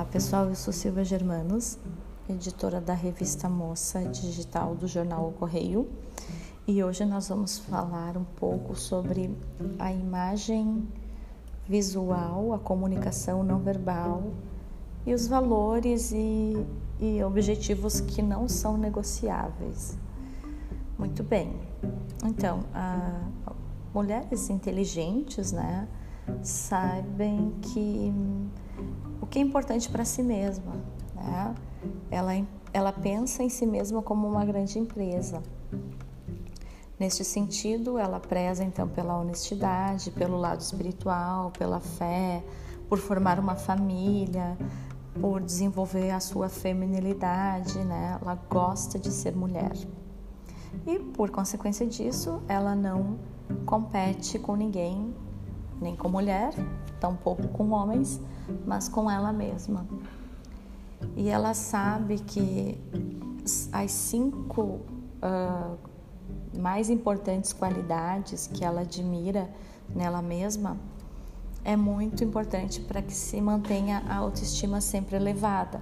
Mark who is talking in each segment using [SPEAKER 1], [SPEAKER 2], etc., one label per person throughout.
[SPEAKER 1] Olá pessoal, eu sou Silvia Germanos, editora da revista Moça Digital do jornal O Correio e hoje nós vamos falar um pouco sobre a imagem visual, a comunicação não verbal e os valores e, e objetivos que não são negociáveis. Muito bem, então, mulheres inteligentes, né, sabem que que é importante para si mesma. Né? Ela, ela pensa em si mesma como uma grande empresa. Neste sentido, ela preza então pela honestidade, pelo lado espiritual, pela fé, por formar uma família, por desenvolver a sua feminilidade, né? Ela gosta de ser mulher. E por consequência disso, ela não compete com ninguém, nem com mulher, tampouco com homens, mas com ela mesma. E ela sabe que as cinco uh, mais importantes qualidades que ela admira nela mesma é muito importante para que se mantenha a autoestima sempre elevada.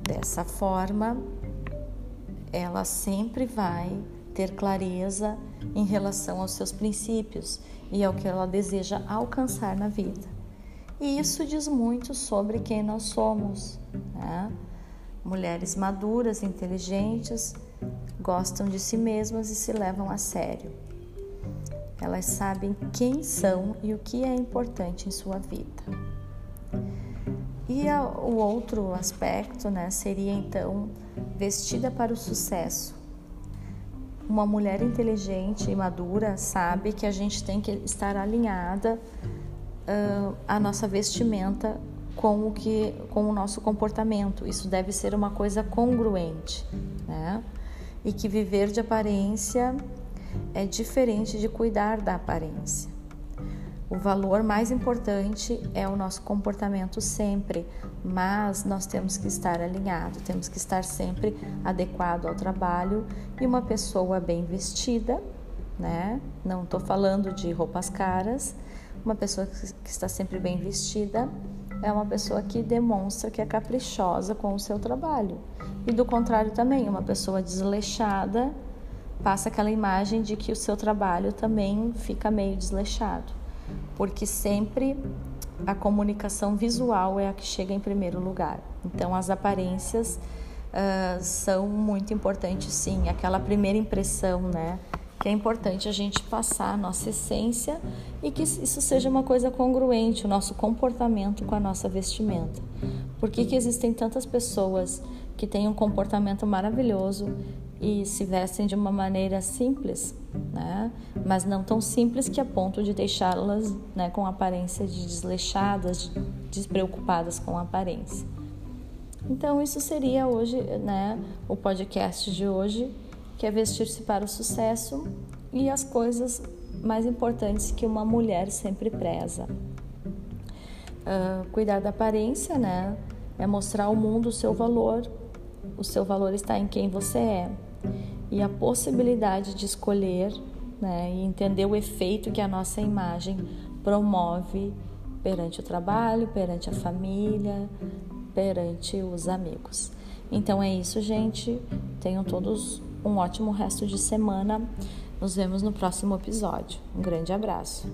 [SPEAKER 1] Dessa forma, ela sempre vai ter clareza em relação aos seus princípios e ao que ela deseja alcançar na vida. E isso diz muito sobre quem nós somos. Né? Mulheres maduras, inteligentes, gostam de si mesmas e se levam a sério. Elas sabem quem são e o que é importante em sua vida. E o outro aspecto né, seria então vestida para o sucesso. Uma mulher inteligente e madura sabe que a gente tem que estar alinhada uh, a nossa vestimenta com o que com o nosso comportamento. Isso deve ser uma coisa congruente, né? E que viver de aparência é diferente de cuidar da aparência. O valor mais importante é o nosso comportamento sempre, mas nós temos que estar alinhado, temos que estar sempre adequado ao trabalho e uma pessoa bem vestida, né? Não estou falando de roupas caras, uma pessoa que está sempre bem vestida é uma pessoa que demonstra que é caprichosa com o seu trabalho. E do contrário também, uma pessoa desleixada passa aquela imagem de que o seu trabalho também fica meio desleixado. Porque sempre a comunicação visual é a que chega em primeiro lugar. Então, as aparências uh, são muito importantes, sim. Aquela primeira impressão, né? que é importante a gente passar a nossa essência e que isso seja uma coisa congruente, o nosso comportamento com a nossa vestimenta. Por que, que existem tantas pessoas que têm um comportamento maravilhoso e se vestem de uma maneira simples, né? mas não tão simples que a ponto de deixá-las né, com aparência de desleixadas, despreocupadas com a aparência. Então, isso seria hoje né, o podcast de hoje que é vestir-se para o sucesso e as coisas mais importantes que uma mulher sempre preza. Uh, cuidar da aparência, né? É mostrar ao mundo o seu valor. O seu valor está em quem você é. E a possibilidade de escolher né, e entender o efeito que a nossa imagem promove perante o trabalho, perante a família, perante os amigos. Então é isso, gente. Tenham todos um ótimo resto de semana. Nos vemos no próximo episódio. Um grande abraço.